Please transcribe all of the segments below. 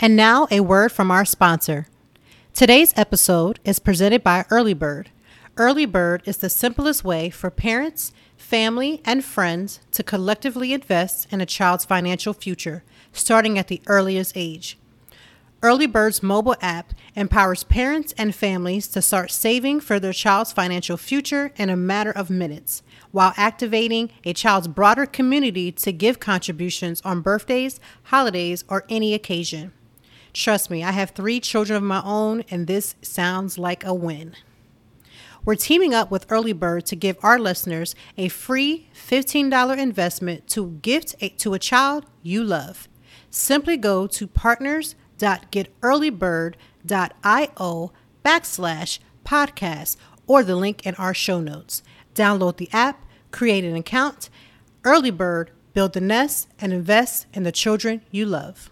And now, a word from our sponsor. Today's episode is presented by Early Bird. Early Bird is the simplest way for parents, family, and friends to collectively invest in a child's financial future, starting at the earliest age. Early Bird's mobile app empowers parents and families to start saving for their child's financial future in a matter of minutes, while activating a child's broader community to give contributions on birthdays, holidays, or any occasion. Trust me, I have three children of my own, and this sounds like a win. We're teaming up with Early Bird to give our listeners a free $15 investment to gift a, to a child you love. Simply go to partners.getearlybird.io backslash podcast or the link in our show notes. Download the app, create an account. Early Bird, build the nest, and invest in the children you love.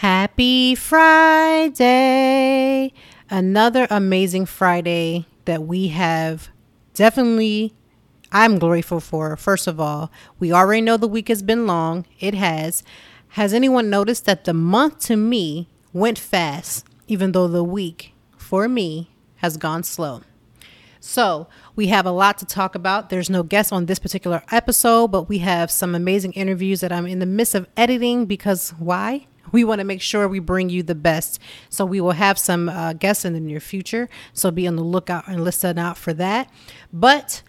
Happy Friday! Another amazing Friday that we have definitely, I'm grateful for. First of all, we already know the week has been long. It has. Has anyone noticed that the month to me went fast, even though the week for me has gone slow? So, we have a lot to talk about. There's no guest on this particular episode, but we have some amazing interviews that I'm in the midst of editing because why? We want to make sure we bring you the best. So we will have some uh, guests in the near future. So be on the lookout and listen out for that. But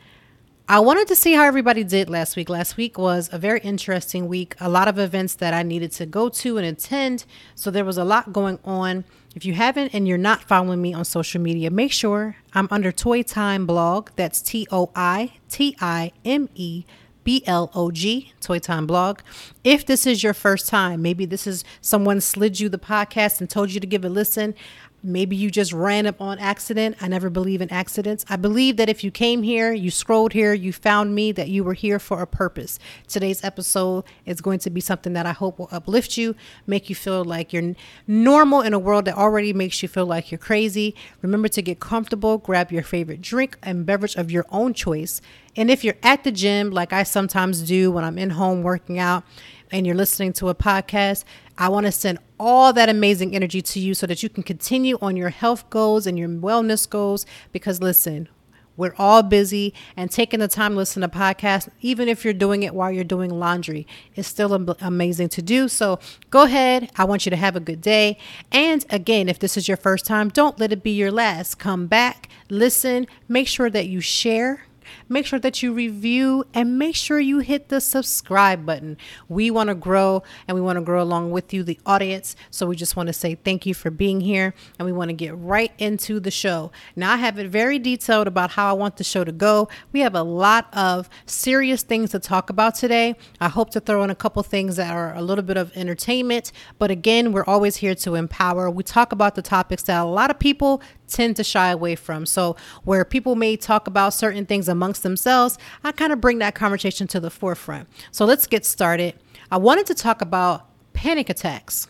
I wanted to see how everybody did last week. Last week was a very interesting week, a lot of events that I needed to go to and attend. So there was a lot going on. If you haven't and you're not following me on social media, make sure I'm under Toi Time Blog. That's T O I T I M E B L O G, Toi Time Blog. If this is your first time, maybe this is someone slid you the podcast and told you to give it a listen. Maybe you just ran up on accident. I never believe in accidents. I believe that if you came here, you scrolled here, you found me, that you were here for a purpose. Today's episode is going to be something that I hope will uplift you, make you feel like you're normal in a world that already makes you feel like you're crazy. Remember to get comfortable, grab your favorite drink and beverage of your own choice. And if you're at the gym, like I sometimes do when I'm in home working out, and you're listening to a podcast, I want to send all that amazing energy to you so that you can continue on your health goals and your wellness goals. Because listen, we're all busy and taking the time to listen to podcasts, even if you're doing it while you're doing laundry, is still amazing to do. So go ahead. I want you to have a good day. And again, if this is your first time, don't let it be your last. Come back, listen, make sure that you share Make sure that you review and make sure you hit the subscribe button. We want to grow and we want to grow along with you, the audience. So we just want to say thank you for being here and we want to get right into the show. Now, I have it very detailed about how I want the show to go. We have a lot of serious things to talk about today. I hope to throw in a couple things that are a little bit of entertainment, but again, we're always here to empower. We talk about the topics that a lot of people tend to shy away from. So, where people may talk about certain things amongst themselves, I kind of bring that conversation to the forefront. So, let's get started. I wanted to talk about panic attacks.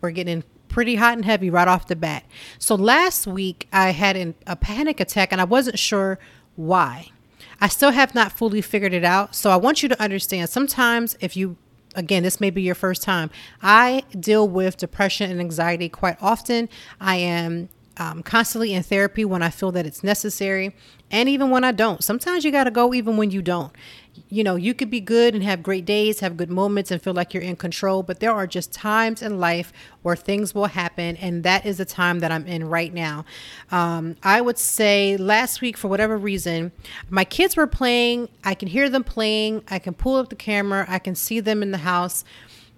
We're getting pretty hot and heavy right off the bat. So, last week I had an, a panic attack and I wasn't sure why. I still have not fully figured it out. So, I want you to understand sometimes if you again, this may be your first time. I deal with depression and anxiety quite often. I am um, constantly in therapy when I feel that it's necessary, and even when I don't. Sometimes you got to go even when you don't. You know, you could be good and have great days, have good moments, and feel like you're in control, but there are just times in life where things will happen, and that is the time that I'm in right now. Um, I would say last week, for whatever reason, my kids were playing. I can hear them playing. I can pull up the camera. I can see them in the house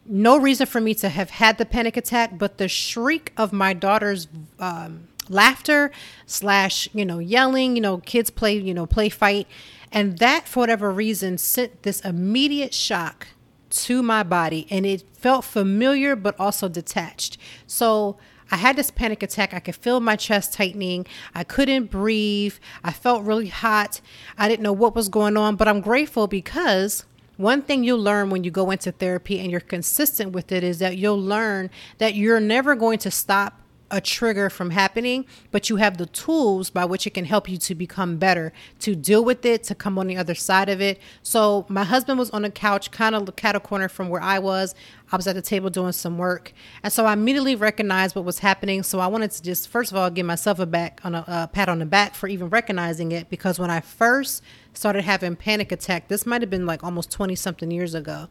no reason for me to have had the panic attack, but the shriek of my daughter's um, laughter slash you know yelling you know kids play you know play fight and that for whatever reason sent this immediate shock to my body and it felt familiar but also detached so I had this panic attack. I could feel my chest tightening. I couldn't breathe. I felt really hot. I didn't know what was going on, but I'm grateful because one thing you'll learn when you go into therapy and you're consistent with it is that you'll learn that you're never going to stop a trigger from happening, but you have the tools by which it can help you to become better, to deal with it, to come on the other side of it. So my husband was on the couch, kind of cat a corner from where I was. I was at the table doing some work, and so I immediately recognized what was happening. So I wanted to just first of all give myself a back on a, a pat on the back for even recognizing it because when I first started having panic attack, this might have been like almost twenty something years ago.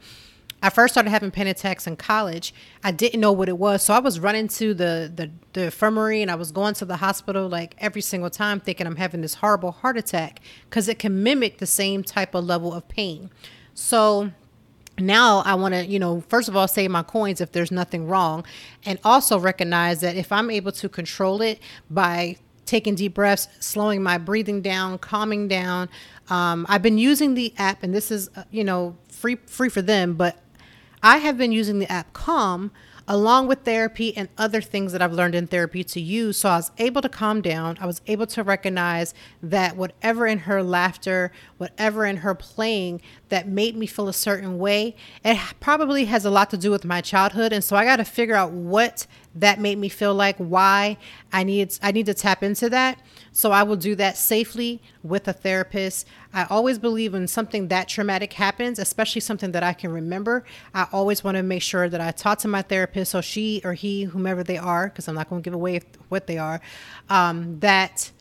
I first started having panic attacks in college. I didn't know what it was, so I was running to the, the the infirmary and I was going to the hospital like every single time, thinking I'm having this horrible heart attack because it can mimic the same type of level of pain. So now I want to, you know, first of all, save my coins if there's nothing wrong, and also recognize that if I'm able to control it by taking deep breaths, slowing my breathing down, calming down. Um, I've been using the app, and this is, uh, you know, free free for them, but I have been using the app Calm along with therapy and other things that I've learned in therapy to use. So I was able to calm down. I was able to recognize that whatever in her laughter, whatever in her playing that made me feel a certain way, it probably has a lot to do with my childhood. And so I got to figure out what that made me feel like, why I need I need to tap into that. So I will do that safely with a therapist. I always believe when something that traumatic happens, especially something that I can remember, I always want to make sure that I talk to my therapist so she or he, whomever they are, because I'm not going to give away what they are, um, that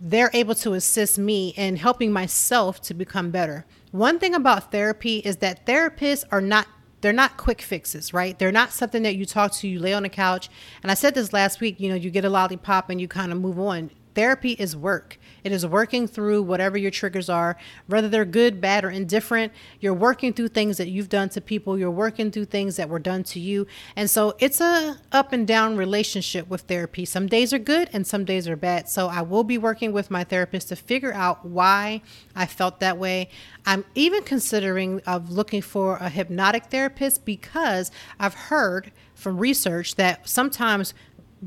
they're able to assist me in helping myself to become better. One thing about therapy is that therapists are not they're not quick fixes, right? They're not something that you talk to, you lay on the couch. And I said this last week, you know, you get a lollipop and you kind of move on. Therapy is work. It is working through whatever your triggers are, whether they're good, bad, or indifferent. You're working through things that you've done to people. You're working through things that were done to you. And so it's a up and down relationship with therapy. Some days are good and some days are bad. So I will be working with my therapist to figure out why I felt that way. I'm even considering of looking for a hypnotic therapist because I've heard from research that sometimes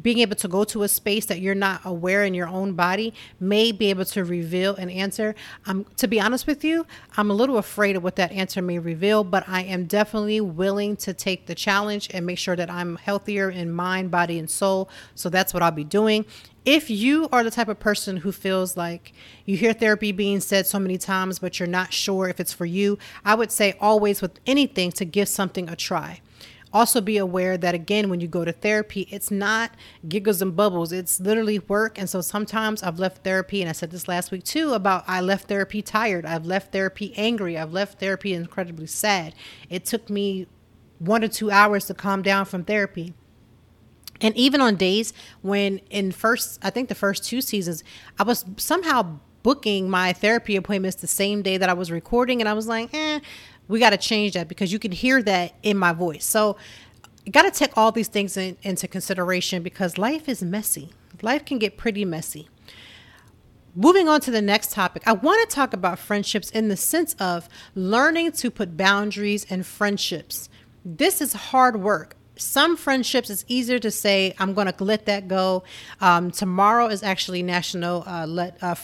being able to go to a space that you're not aware in your own body may be able to reveal an answer. Um, to be honest with you, I'm a little afraid of what that answer may reveal, but I am definitely willing to take the challenge and make sure that I'm healthier in mind, body, and soul. So that's what I'll be doing. If you are the type of person who feels like you hear therapy being said so many times, but you're not sure if it's for you, I would say always with anything to give something a try also be aware that again when you go to therapy it's not giggles and bubbles. It's literally work. And so sometimes i've left therapy and i said this last week too about i left therapy tired. I've left therapy angry. I've left therapy incredibly sad. It took me one or two hours to calm down from therapy. And even on days when in first i think the first two seasons i was somehow booking my therapy appointments the same day that I was recording. And I was like, eh, we got to change that because you can hear that in my voice. So got to take all these things in, into consideration because life is messy. Life can get pretty messy. Moving on to the next topic, I want to talk about friendships in the sense of learning to put boundaries in friendships. This is hard work. Some friendships, it's easier to say, I'm going to let that go. Um, tomorrow is actually National uh, Let uh,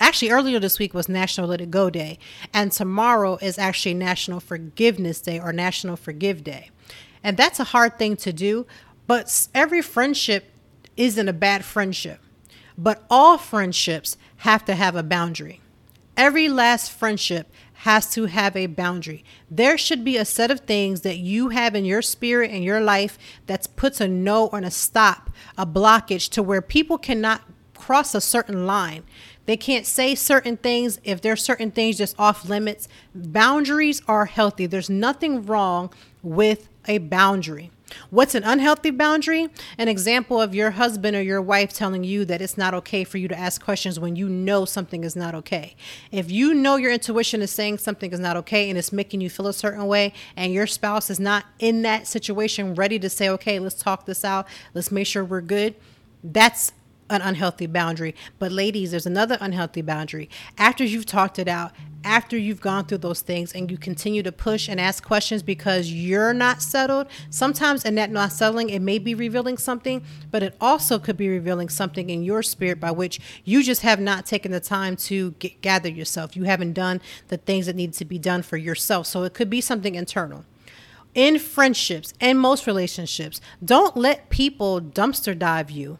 actually earlier this week was National Let It Go Day, and tomorrow is actually National Forgiveness Day or National Forgive Day. And that's a hard thing to do, but every friendship isn't a bad friendship. But all friendships have to have a boundary. Every last friendship has to have a boundary. There should be a set of things that you have in your spirit and your life that puts a no or a stop, a blockage to where people cannot cross a certain line. They can't say certain things if there's certain things just off limits. Boundaries are healthy. There's nothing wrong with a boundary. What's an unhealthy boundary? An example of your husband or your wife telling you that it's not okay for you to ask questions when you know something is not okay. If you know your intuition is saying something is not okay and it's making you feel a certain way, and your spouse is not in that situation ready to say, okay, let's talk this out, let's make sure we're good, that's an unhealthy boundary. But ladies, there's another unhealthy boundary. After you've talked it out, after you've gone through those things and you continue to push and ask questions because you're not settled, sometimes in that not settling, it may be revealing something, but it also could be revealing something in your spirit by which you just have not taken the time to get, gather yourself. You haven't done the things that need to be done for yourself. So it could be something internal in friendships and most relationships, don't let people dumpster dive you.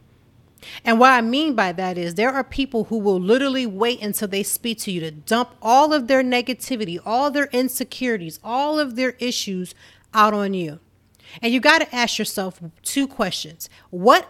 And what I mean by that is there are people who will literally wait until they speak to you to dump all of their negativity, all their insecurities, all of their issues out on you. And you got to ask yourself two questions. What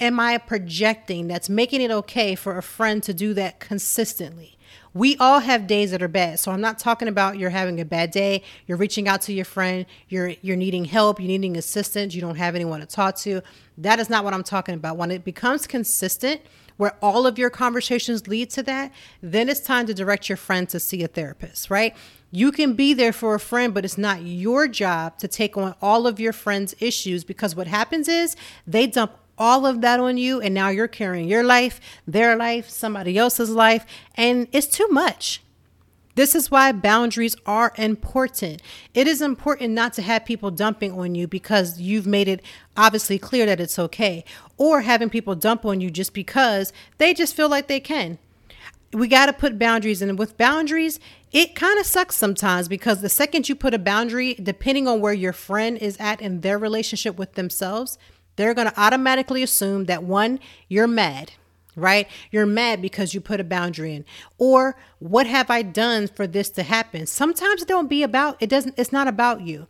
am I projecting that's making it okay for a friend to do that consistently? We all have days that are bad. So I'm not talking about you're having a bad day, you're reaching out to your friend, you're you're needing help, you're needing assistance, you don't have anyone to talk to. That is not what I'm talking about. When it becomes consistent, where all of your conversations lead to that, then it's time to direct your friend to see a therapist, right? You can be there for a friend, but it's not your job to take on all of your friend's issues because what happens is they dump all of that on you and now you're carrying your life, their life, somebody else's life, and it's too much. This is why boundaries are important. It is important not to have people dumping on you because you've made it obviously clear that it's okay, or having people dump on you just because they just feel like they can. We got to put boundaries, and with boundaries, it kind of sucks sometimes because the second you put a boundary, depending on where your friend is at in their relationship with themselves, they're going to automatically assume that one, you're mad, right? You're mad because you put a boundary in. Or what have I done for this to happen? Sometimes it don't be about it doesn't it's not about you.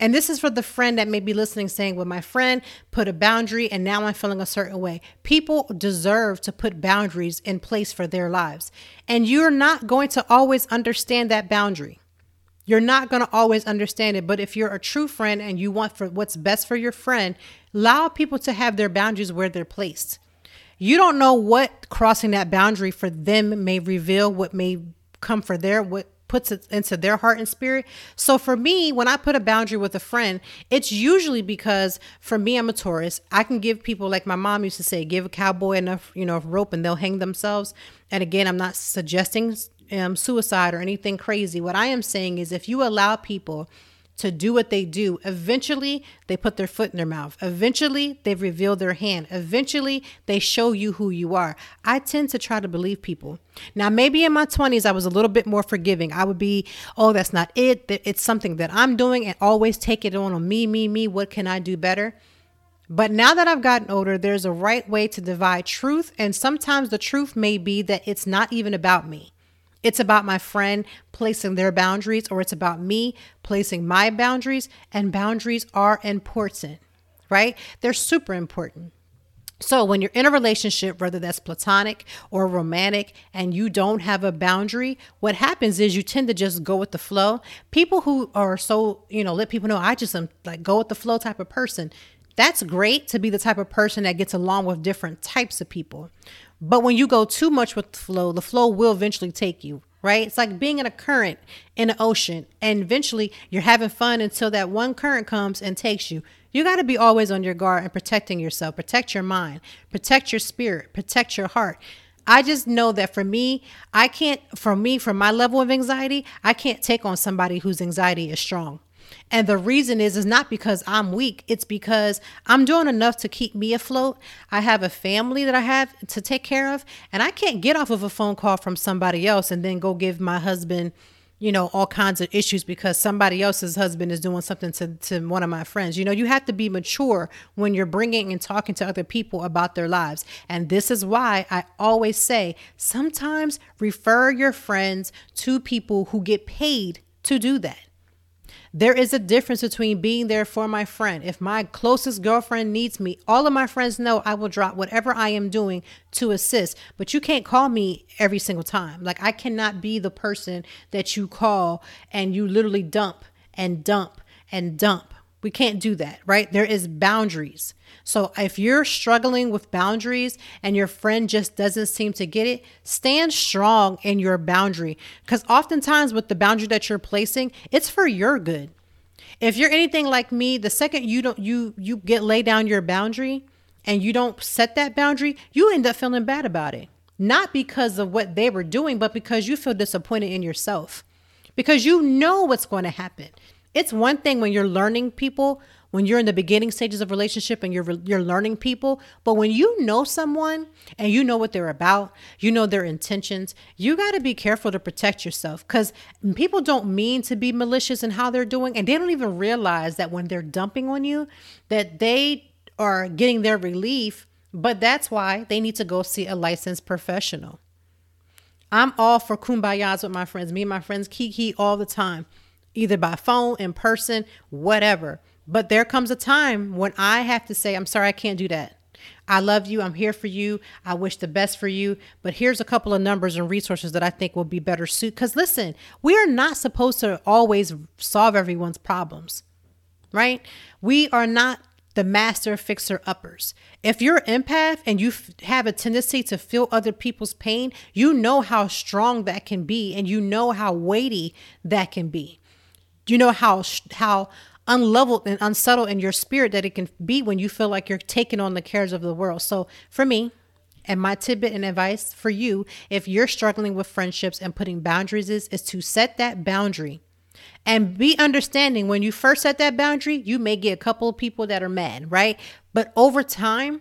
And this is for the friend that may be listening saying, Well, my friend put a boundary and now I'm feeling a certain way. People deserve to put boundaries in place for their lives. And you're not going to always understand that boundary. You're not going to always understand it, but if you're a true friend and you want for what's best for your friend, allow people to have their boundaries where they're placed. You don't know what crossing that boundary for them may reveal, what may come for their what puts it into their heart and spirit. So for me, when I put a boundary with a friend, it's usually because for me, I'm a Taurus. I can give people like my mom used to say, give a cowboy enough, you know, rope and they'll hang themselves. And again, I'm not suggesting um, suicide or anything crazy. What I am saying is if you allow people to do what they do, eventually they put their foot in their mouth. Eventually they reveal their hand. Eventually they show you who you are. I tend to try to believe people. Now, maybe in my 20s, I was a little bit more forgiving. I would be, oh, that's not it. It's something that I'm doing and always take it on on me, me, me. What can I do better? But now that I've gotten older, there's a right way to divide truth. And sometimes the truth may be that it's not even about me. It's about my friend placing their boundaries, or it's about me placing my boundaries. And boundaries are important, right? They're super important. So, when you're in a relationship, whether that's platonic or romantic, and you don't have a boundary, what happens is you tend to just go with the flow. People who are so, you know, let people know I just am like go with the flow type of person. That's great to be the type of person that gets along with different types of people. But when you go too much with the flow, the flow will eventually take you, right? It's like being in a current in an ocean, and eventually you're having fun until that one current comes and takes you. You got to be always on your guard and protecting yourself, protect your mind, protect your spirit, protect your heart. I just know that for me, I can't, for me, from my level of anxiety, I can't take on somebody whose anxiety is strong. And the reason is is not because I'm weak, it's because I'm doing enough to keep me afloat. I have a family that I have to take care of, and I can't get off of a phone call from somebody else and then go give my husband you know all kinds of issues because somebody else's husband is doing something to, to one of my friends. You know you have to be mature when you're bringing and talking to other people about their lives. And this is why i always say sometimes refer your friends to people who get paid to do that there is a difference between being there for my friend. If my closest girlfriend needs me, all of my friends know I will drop whatever I am doing to assist. But you can't call me every single time. Like, I cannot be the person that you call and you literally dump and dump and dump. We can't do that, right? There is boundaries. So if you're struggling with boundaries and your friend just doesn't seem to get it, stand strong in your boundary because oftentimes with the boundary that you're placing, it's for your good. If you're anything like me, the second you don't you you get lay down your boundary, and you don't set that boundary, you end up feeling bad about it. Not because of what they were doing, but because you feel disappointed in yourself. Because you know what's going to happen. It's one thing when you're learning people, when you're in the beginning stages of relationship and you're you're learning people, but when you know someone and you know what they're about, you know their intentions, you got to be careful to protect yourself cuz people don't mean to be malicious in how they're doing and they don't even realize that when they're dumping on you that they are getting their relief, but that's why they need to go see a licensed professional. I'm all for kumbayas with my friends. Me and my friends kiki all the time either by phone, in person, whatever. But there comes a time when I have to say, I'm sorry, I can't do that. I love you. I'm here for you. I wish the best for you. But here's a couple of numbers and resources that I think will be better suited. Because listen, we are not supposed to always solve everyone's problems, right? We are not the master fixer uppers. If you're an empath and you f- have a tendency to feel other people's pain, you know how strong that can be and you know how weighty that can be you know how how unleveled and unsettled in your spirit that it can be when you feel like you're taking on the cares of the world. So for me, and my tidbit and advice for you, if you're struggling with friendships and putting boundaries is, is to set that boundary and be understanding when you first set that boundary, you may get a couple of people that are mad, right? But over time,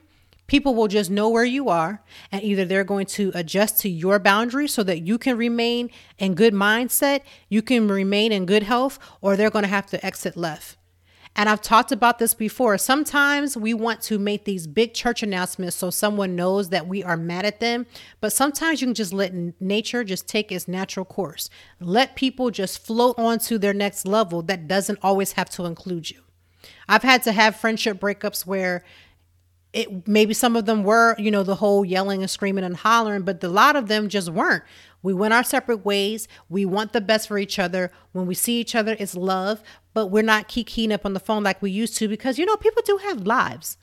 people will just know where you are and either they're going to adjust to your boundaries so that you can remain in good mindset, you can remain in good health, or they're going to have to exit left. And I've talked about this before. Sometimes we want to make these big church announcements so someone knows that we are mad at them. But sometimes you can just let nature just take its natural course. Let people just float on to their next level that doesn't always have to include you. I've had to have friendship breakups where it maybe some of them were, you know, the whole yelling and screaming and hollering, but a lot of them just weren't. We went our separate ways. We want the best for each other. When we see each other, it's love, but we're not key keying up on the phone like we used to because, you know, people do have lives.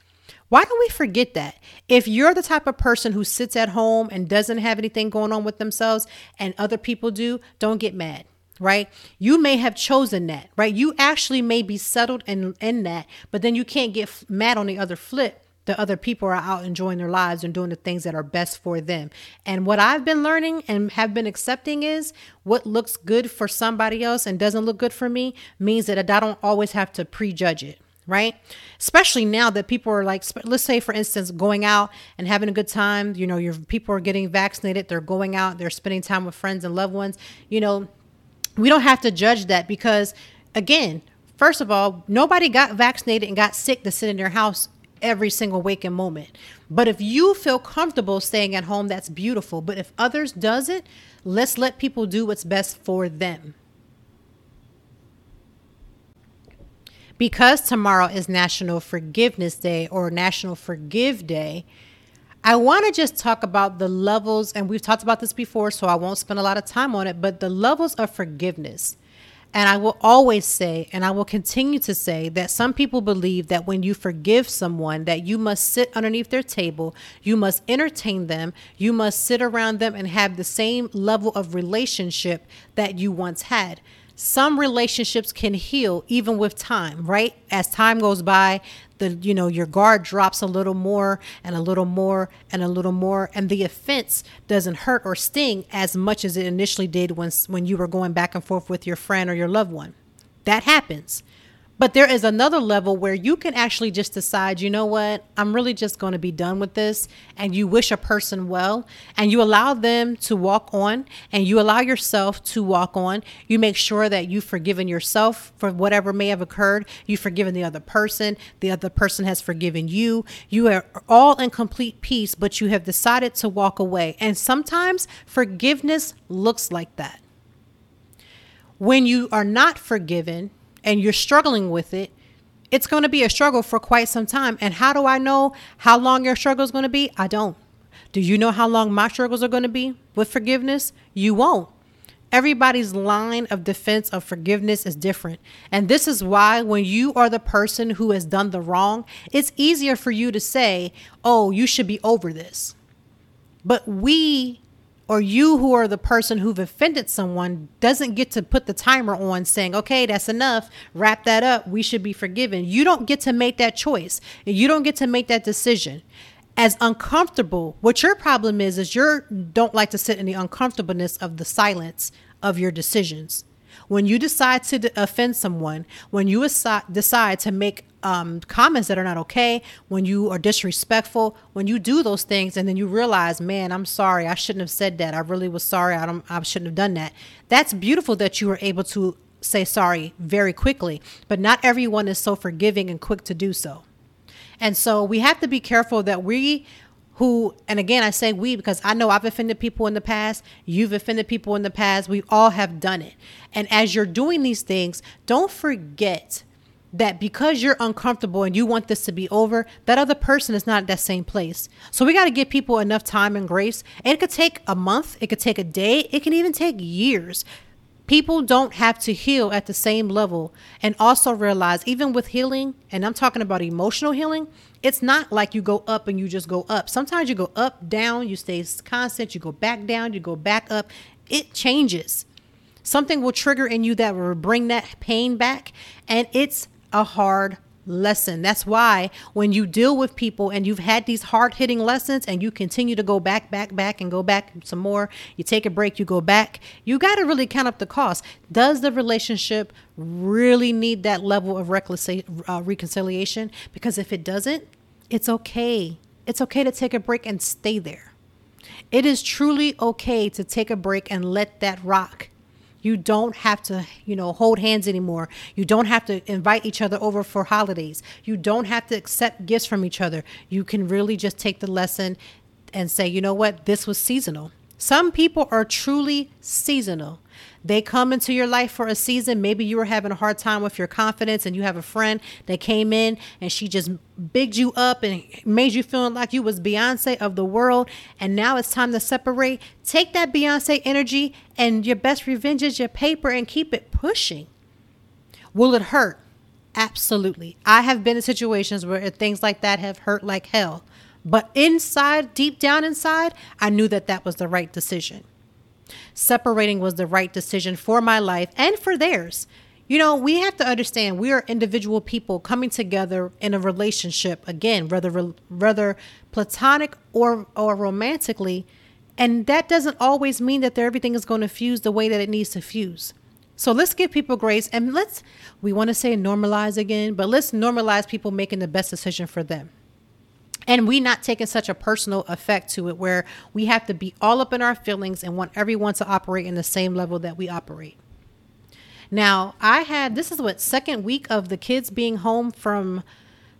Why don't we forget that? If you're the type of person who sits at home and doesn't have anything going on with themselves and other people do, don't get mad right? You may have chosen that, right? You actually may be settled in in that, but then you can't get mad on the other flip the other people are out enjoying their lives and doing the things that are best for them. And what I've been learning and have been accepting is what looks good for somebody else and doesn't look good for me means that I don't always have to prejudge it right? Especially now that people are like, let's say, for instance, going out and having a good time. You know, your people are getting vaccinated. They're going out. They're spending time with friends and loved ones. You know, we don't have to judge that because, again, first of all, nobody got vaccinated and got sick to sit in their house every single waking moment. But if you feel comfortable staying at home, that's beautiful. But if others does it, let's let people do what's best for them. Because tomorrow is National Forgiveness Day or National Forgive Day, I want to just talk about the levels, and we've talked about this before, so I won't spend a lot of time on it, but the levels of forgiveness. And I will always say, and I will continue to say, that some people believe that when you forgive someone, that you must sit underneath their table, you must entertain them, you must sit around them and have the same level of relationship that you once had some relationships can heal even with time, right? As time goes by, the you know your guard drops a little more and a little more and a little more and the offense doesn't hurt or sting as much as it initially did when when you were going back and forth with your friend or your loved one. That happens. But there is another level where you can actually just decide, you know what, I'm really just going to be done with this. And you wish a person well and you allow them to walk on and you allow yourself to walk on. You make sure that you've forgiven yourself for whatever may have occurred. You've forgiven the other person. The other person has forgiven you. You are all in complete peace, but you have decided to walk away. And sometimes forgiveness looks like that. When you are not forgiven, and you're struggling with it, it's going to be a struggle for quite some time. And how do I know how long your struggle is going to be? I don't. Do you know how long my struggles are going to be with forgiveness? You won't. Everybody's line of defense of forgiveness is different. And this is why, when you are the person who has done the wrong, it's easier for you to say, Oh, you should be over this. But we or you who are the person who've offended someone doesn't get to put the timer on saying, okay, that's enough, wrap that up, we should be forgiven. You don't get to make that choice. And you don't get to make that decision. As uncomfortable, what your problem is, is you don't like to sit in the uncomfortableness of the silence of your decisions. When you decide to offend someone, when you decide to make um, comments that are not okay, when you are disrespectful, when you do those things, and then you realize, man, I'm sorry, I shouldn't have said that. I really was sorry. I don't, I shouldn't have done that. That's beautiful that you were able to say sorry very quickly, but not everyone is so forgiving and quick to do so. And so we have to be careful that we who, and again, I say we because I know I've offended people in the past. You've offended people in the past. We all have done it. And as you're doing these things, don't forget that because you're uncomfortable and you want this to be over, that other person is not at that same place. So we got to give people enough time and grace. It could take a month, it could take a day, it can even take years. People don't have to heal at the same level. And also realize, even with healing, and I'm talking about emotional healing, it's not like you go up and you just go up. Sometimes you go up, down, you stay constant, you go back down, you go back up. It changes. Something will trigger in you that will bring that pain back, and it's a hard lesson. That's why when you deal with people and you've had these hard hitting lessons and you continue to go back, back, back, and go back some more, you take a break, you go back, you got to really count up the cost. Does the relationship really need that level of uh, reconciliation? Because if it doesn't, it's okay. It's okay to take a break and stay there. It is truly okay to take a break and let that rock. You don't have to, you know, hold hands anymore. You don't have to invite each other over for holidays. You don't have to accept gifts from each other. You can really just take the lesson and say, you know what, this was seasonal. Some people are truly seasonal. They come into your life for a season. Maybe you were having a hard time with your confidence and you have a friend that came in and she just bigged you up and made you feel like you was Beyonce of the world. And now it's time to separate. Take that Beyonce energy and your best revenge is your paper and keep it pushing. Will it hurt? Absolutely. I have been in situations where things like that have hurt like hell. But inside, deep down inside, I knew that that was the right decision. Separating was the right decision for my life and for theirs. You know, we have to understand we are individual people coming together in a relationship again, whether whether platonic or or romantically, and that doesn't always mean that everything is going to fuse the way that it needs to fuse. So let's give people grace and let's we want to say normalize again, but let's normalize people making the best decision for them and we not taking such a personal effect to it where we have to be all up in our feelings and want everyone to operate in the same level that we operate. Now, I had this is what second week of the kids being home from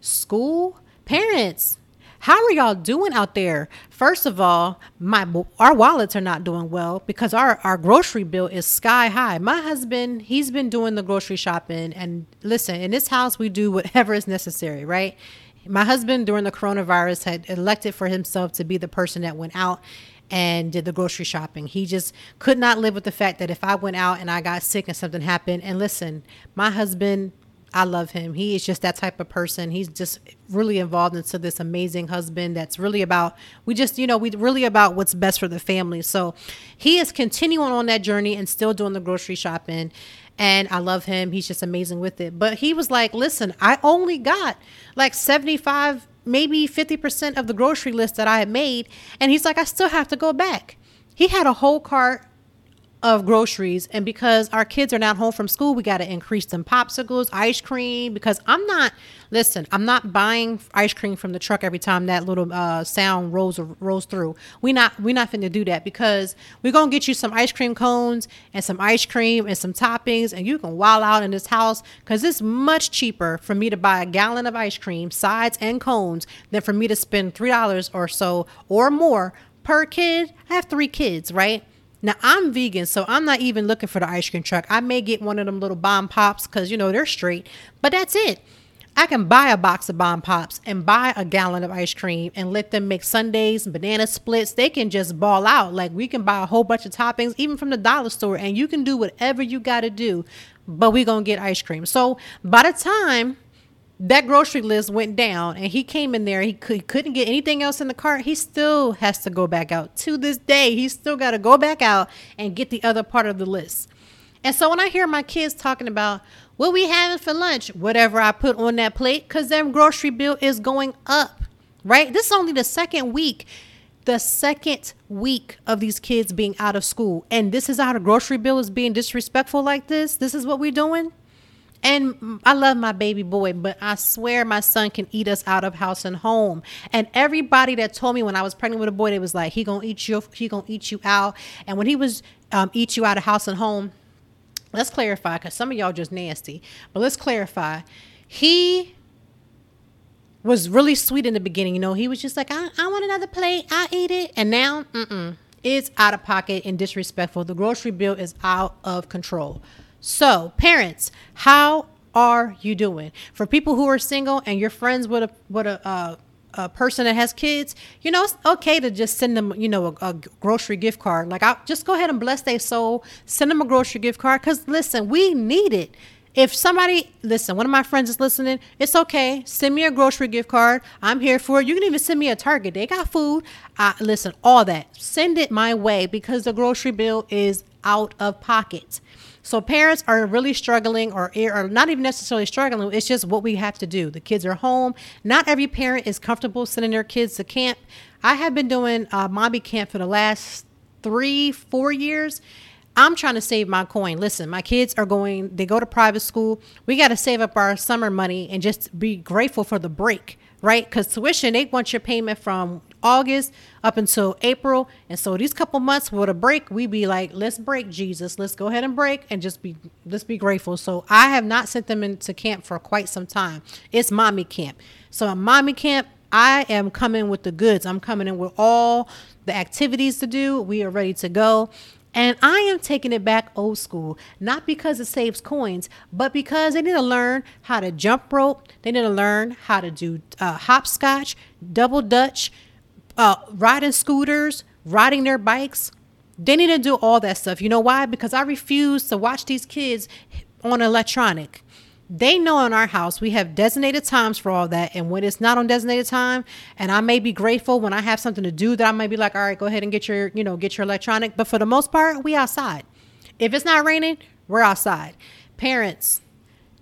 school. Parents, how are y'all doing out there? First of all, my our wallets are not doing well because our our grocery bill is sky high. My husband, he's been doing the grocery shopping and listen, in this house we do whatever is necessary, right? My husband during the coronavirus had elected for himself to be the person that went out and did the grocery shopping. He just could not live with the fact that if I went out and I got sick and something happened, and listen, my husband, I love him. He is just that type of person. He's just really involved into this amazing husband that's really about, we just, you know, we really about what's best for the family. So he is continuing on that journey and still doing the grocery shopping and I love him. He's just amazing with it. But he was like, listen, I only got like 75, maybe 50% of the grocery list that I had made. And he's like, I still have to go back. He had a whole cart of groceries. And because our kids are not home from school we got to increase them popsicles ice cream because i'm not listen i'm not buying ice cream from the truck every time that little uh, sound rolls rolls through. We not we not finna do that because we're gonna get you some ice cream cones and some ice cream and some toppings and you can wild out in this house because it's much cheaper for me to buy a gallon of ice cream sides and cones than for me to spend three dollars or so or more per kid. I have three kids right now I'm vegan, so I'm not even looking for the ice cream truck. I may get one of them little bomb pops because you know they're straight, but that's it. I can buy a box of bomb pops and buy a gallon of ice cream and let them make sundaes and banana splits. They can just ball out. Like we can buy a whole bunch of toppings, even from the dollar store, and you can do whatever you got to do. But we gonna get ice cream. So by the time that grocery list went down and he came in there he, could, couldn't get anything else in the cart he still has to go back out. To this day he's still got to go back out and get the other part of the list. And so when i hear my kids talking about what we having for lunch? Whatever i put on that plate because their grocery bill is going up right? This is only the second week the second week of these kids being out of school. And this is how the grocery bill is being disrespectful like this? This is what we're doing and I love my baby boy, but I swear my son can eat us out of house and home. And everybody that told me when I was pregnant with a boy, they was like, he gonna eat you, he gonna eat you out. And when he was um, eat you out of house and home, let's clarify, because some of y'all just nasty. But let's clarify. He was really sweet in the beginning. You know, he was just like, I, I want another plate. I eat it. And now, mm-mm, it's out of pocket and disrespectful. The grocery bill is out of control. So, parents, how are you doing? For people who are single and you're friends with a with a uh, a person that has kids, you know, it's okay to just send them, you know, a, a grocery gift card. Like, I'll just go ahead and bless their soul, send them a grocery gift card. Cause listen, we need it. If somebody, listen, one of my friends is listening, it's okay. Send me a grocery gift card. I'm here for it. You can even send me a Target. They got food. Listen, all that. Send it my way because the grocery bill is out of pocket. So parents are really struggling or are not even necessarily struggling. It's just what we have to do. The kids are home. Not every parent is comfortable sending their kids to camp. I have been doing uh, mommy camp for the last three, four years. I'm trying to save my coin. Listen, my kids are going, they go to private school. We got to save up our summer money and just be grateful for the break, right? Because tuition, they want your payment from August up until April. And so these couple months with a break, we be like, let's break Jesus. Let's go ahead and break and just be let's be grateful. So I have not sent them into camp for quite some time. It's mommy camp. So at mommy camp, I am coming with the goods. I'm coming in with all the activities to do. We are ready to go. And I am taking it back old school, not because it saves coins, but because they need to learn how to jump rope. They need to learn how to do uh, hopscotch, double dutch, uh, riding scooters, riding their bikes. They need to do all that stuff. You know why? Because I refuse to watch these kids on electronic. They know in our house we have designated times for all that. And when it's not on designated time, and I may be grateful when I have something to do that I may be like, all right, go ahead and get your, you know, get your electronic. But for the most part, we outside. If it's not raining, we're outside. Parents,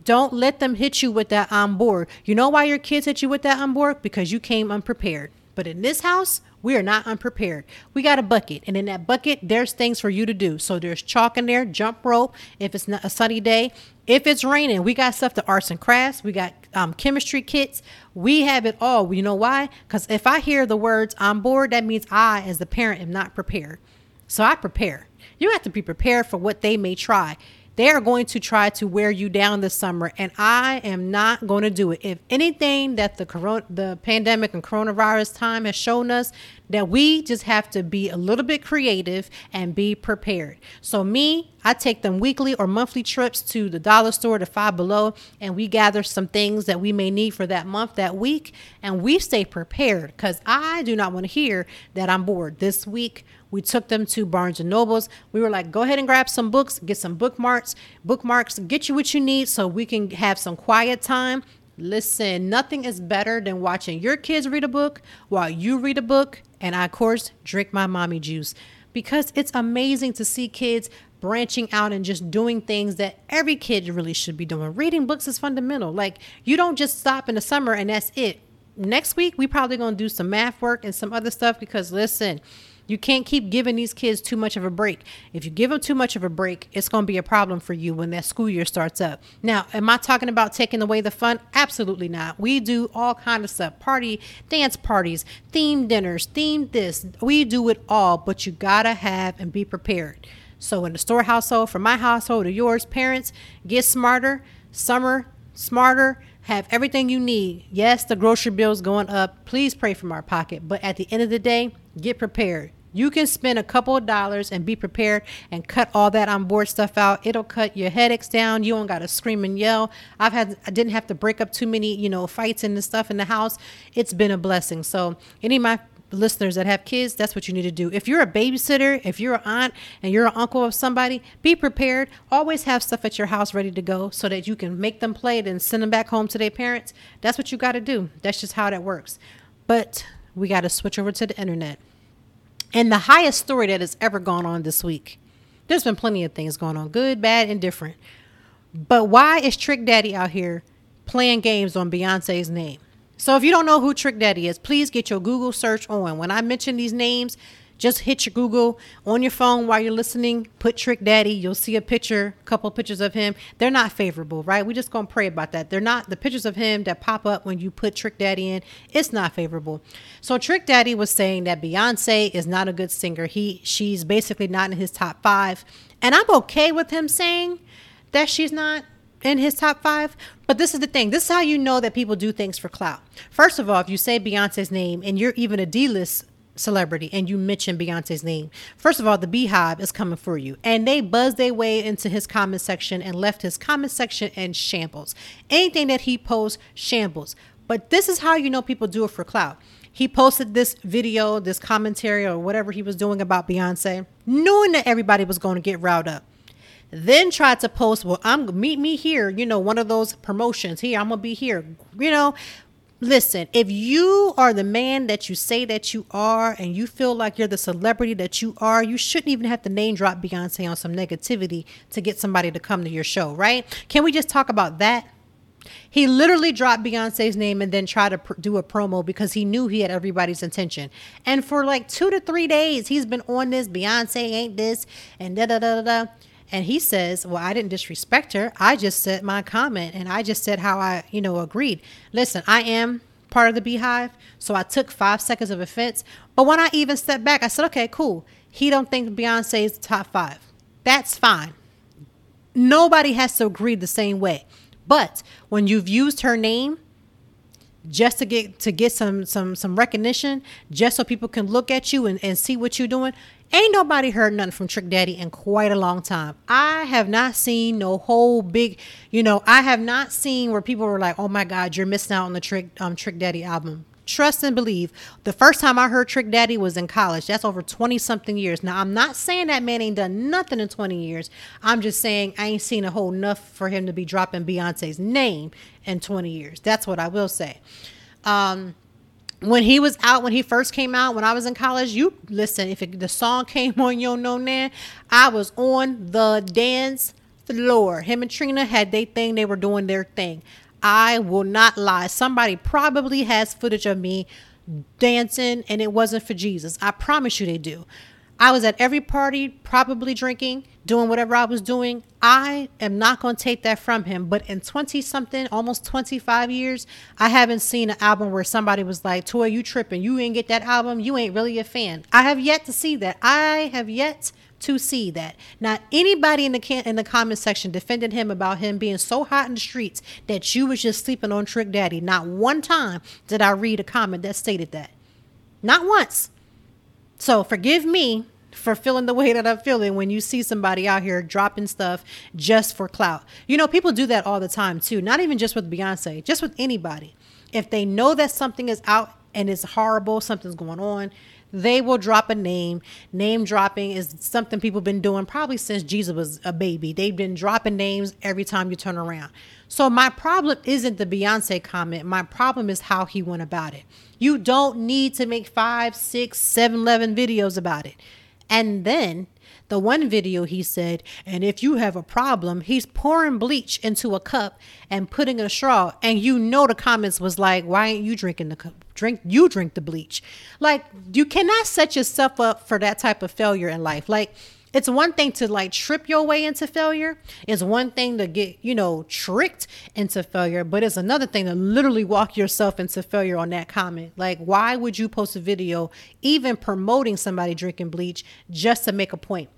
don't let them hit you with that on board. You know why your kids hit you with that on board? Because you came unprepared. But in this house, we are not unprepared. We got a bucket, and in that bucket, there's things for you to do. So there's chalk in there, jump rope if it's not a sunny day. If it's raining, we got stuff to arts and crafts. We got um, chemistry kits. We have it all. You know why? Because if I hear the words "I'm bored," that means I, as the parent, am not prepared. So I prepare. You have to be prepared for what they may try. They are going to try to wear you down this summer, and I am not going to do it. If anything that the corona, the pandemic and coronavirus time has shown us, that we just have to be a little bit creative and be prepared. So me, I take them weekly or monthly trips to the dollar store to Five Below, and we gather some things that we may need for that month, that week, and we stay prepared because I do not want to hear that I'm bored this week we took them to Barnes and Nobles. We were like, go ahead and grab some books, get some bookmarks, bookmarks, get you what you need so we can have some quiet time. Listen, nothing is better than watching your kids read a book while you read a book. And I, of course, drink my mommy juice because it's amazing to see kids branching out and just doing things that every kid really should be doing. Reading books is fundamental. Like, you don't just stop in the summer and that's it. Next week, we probably gonna do some math work and some other stuff because listen, you can't keep giving these kids too much of a break. If you give them too much of a break, it's going to be a problem for you when that school year starts up. Now, am I talking about taking away the fun? Absolutely not. We do all kind of stuff. Party, dance parties, theme dinners, theme this. We do it all, but you got to have and be prepared. So in the store household, from my household to yours, parents, get smarter. Summer, smarter have everything you need. Yes, the grocery bill is going up. Please pray from our pocket. But at the end of the day, get prepared. You can spend a couple of dollars and be prepared and cut all that on board stuff out. It'll cut your headaches down. You don't got to scream and yell. I've had, I didn't have to break up too many, you know, fights and stuff in the house. It's been a blessing. So, any of my listeners that have kids, that's what you need to do. If you're a babysitter, if you're an aunt and you're an uncle of somebody, be prepared. Always have stuff at your house ready to go so that you can make them play it and send them back home to their parents. That's what you got to do. That's just how that works. But we got to switch over to the internet. And the highest story that has ever gone on this week. There's been plenty of things going on, good, bad, and different. But why is Trick Daddy out here playing games on Beyonce's name? So if you don't know who Trick Daddy is, please get your Google search on. When I mention these names, just hit your Google on your phone while you're listening. Put Trick Daddy. You'll see a picture, couple pictures of him. They're not favorable, right? We're just gonna pray about that. They're not the pictures of him that pop up when you put Trick Daddy in. It's not favorable. So Trick Daddy was saying that Beyonce is not a good singer. He she's basically not in his top five, and I'm okay with him saying that she's not in his top five. But this is the thing. This is how you know that people do things for clout. First of all, if you say Beyonce's name and you're even a D list celebrity and you mention Beyonce's name, first of all, the Beehive is coming for you. And they buzzed their way into his comment section and left his comment section in shambles. Anything that he posts, shambles. But this is how you know people do it for clout. He posted this video, this commentary, or whatever he was doing about Beyonce, knowing that everybody was going to get riled up then tried to post, well, I'm meet me here, you know, one of those promotions. Here, I'm gonna be here. You know, listen, if you are the man that you say that you are and you feel like you're the celebrity that you are, you shouldn't even have to name drop Beyonce on some negativity to get somebody to come to your show, right? Can we just talk about that? He literally dropped Beyonce's name and then tried to pr- do a promo because he knew he had everybody's attention. And for like two to three days, he's been on this Beyonce ain't this and da da da da da. And he says, Well, I didn't disrespect her. I just said my comment and I just said how I, you know, agreed. Listen, I am part of the beehive. So I took five seconds of offense. But when I even stepped back, I said, Okay, cool. He don't think Beyonce is the top five. That's fine. Nobody has to agree the same way. But when you've used her name just to get to get some some some recognition, just so people can look at you and, and see what you're doing, Ain't nobody heard nothing from Trick Daddy in quite a long time. I have not seen no whole big, you know, I have not seen where people were like, "Oh my God, you're missing out on the Trick um, Trick Daddy album." Trust and believe. The first time I heard Trick Daddy was in college. That's over 20 something years. Now, I'm not saying that man ain't done nothing in 20 years. I'm just saying I ain't seen a whole enough for him to be dropping Beyonce's name in 20 years. That's what I will say. Um, when he was out, when he first came out, when I was in college, you listen, if it, the song came on Yo No Nan, I was on the dance floor. Him and Trina had their thing, they were doing their thing. I will not lie. Somebody probably has footage of me dancing and it wasn't for Jesus. I promise you they do. I was at every party, probably drinking, doing whatever I was doing. I am not going to take that from him. But in 20 something, almost 25 years, I haven't seen an album where somebody was like, Toi, you tripping. You ain't get that album. You ain't really a fan. I have yet to see that. I have yet to see that. Not anybody in the can- in the comment section defended him about him being so hot in the streets that you was just sleeping on Trick Daddy. Not one time did I read a comment that stated that. Not once. So forgive me for feeling the way that I'm feeling when you see somebody out here dropping stuff just for clout. You know, people do that all the time too, not even just with Beyonce, just with anybody. If they know that something is out and it's horrible, something's going on, they will drop a name. Name dropping is something people have been doing probably since Jesus was a baby. They've been dropping names every time you turn around. So my problem isn't the Beyonce comment. My problem is how he went about it. You don't need to make five, six, seven, eleven videos about it. And then the one video he said, and if you have a problem, he's pouring bleach into a cup and putting a straw. And you know the comments was like, why ain't you drinking the cup? Drink you drink the bleach. Like you cannot set yourself up for that type of failure in life. Like it's one thing to like trip your way into failure. It's one thing to get, you know, tricked into failure, but it's another thing to literally walk yourself into failure on that comment. Like, why would you post a video even promoting somebody drinking bleach just to make a point?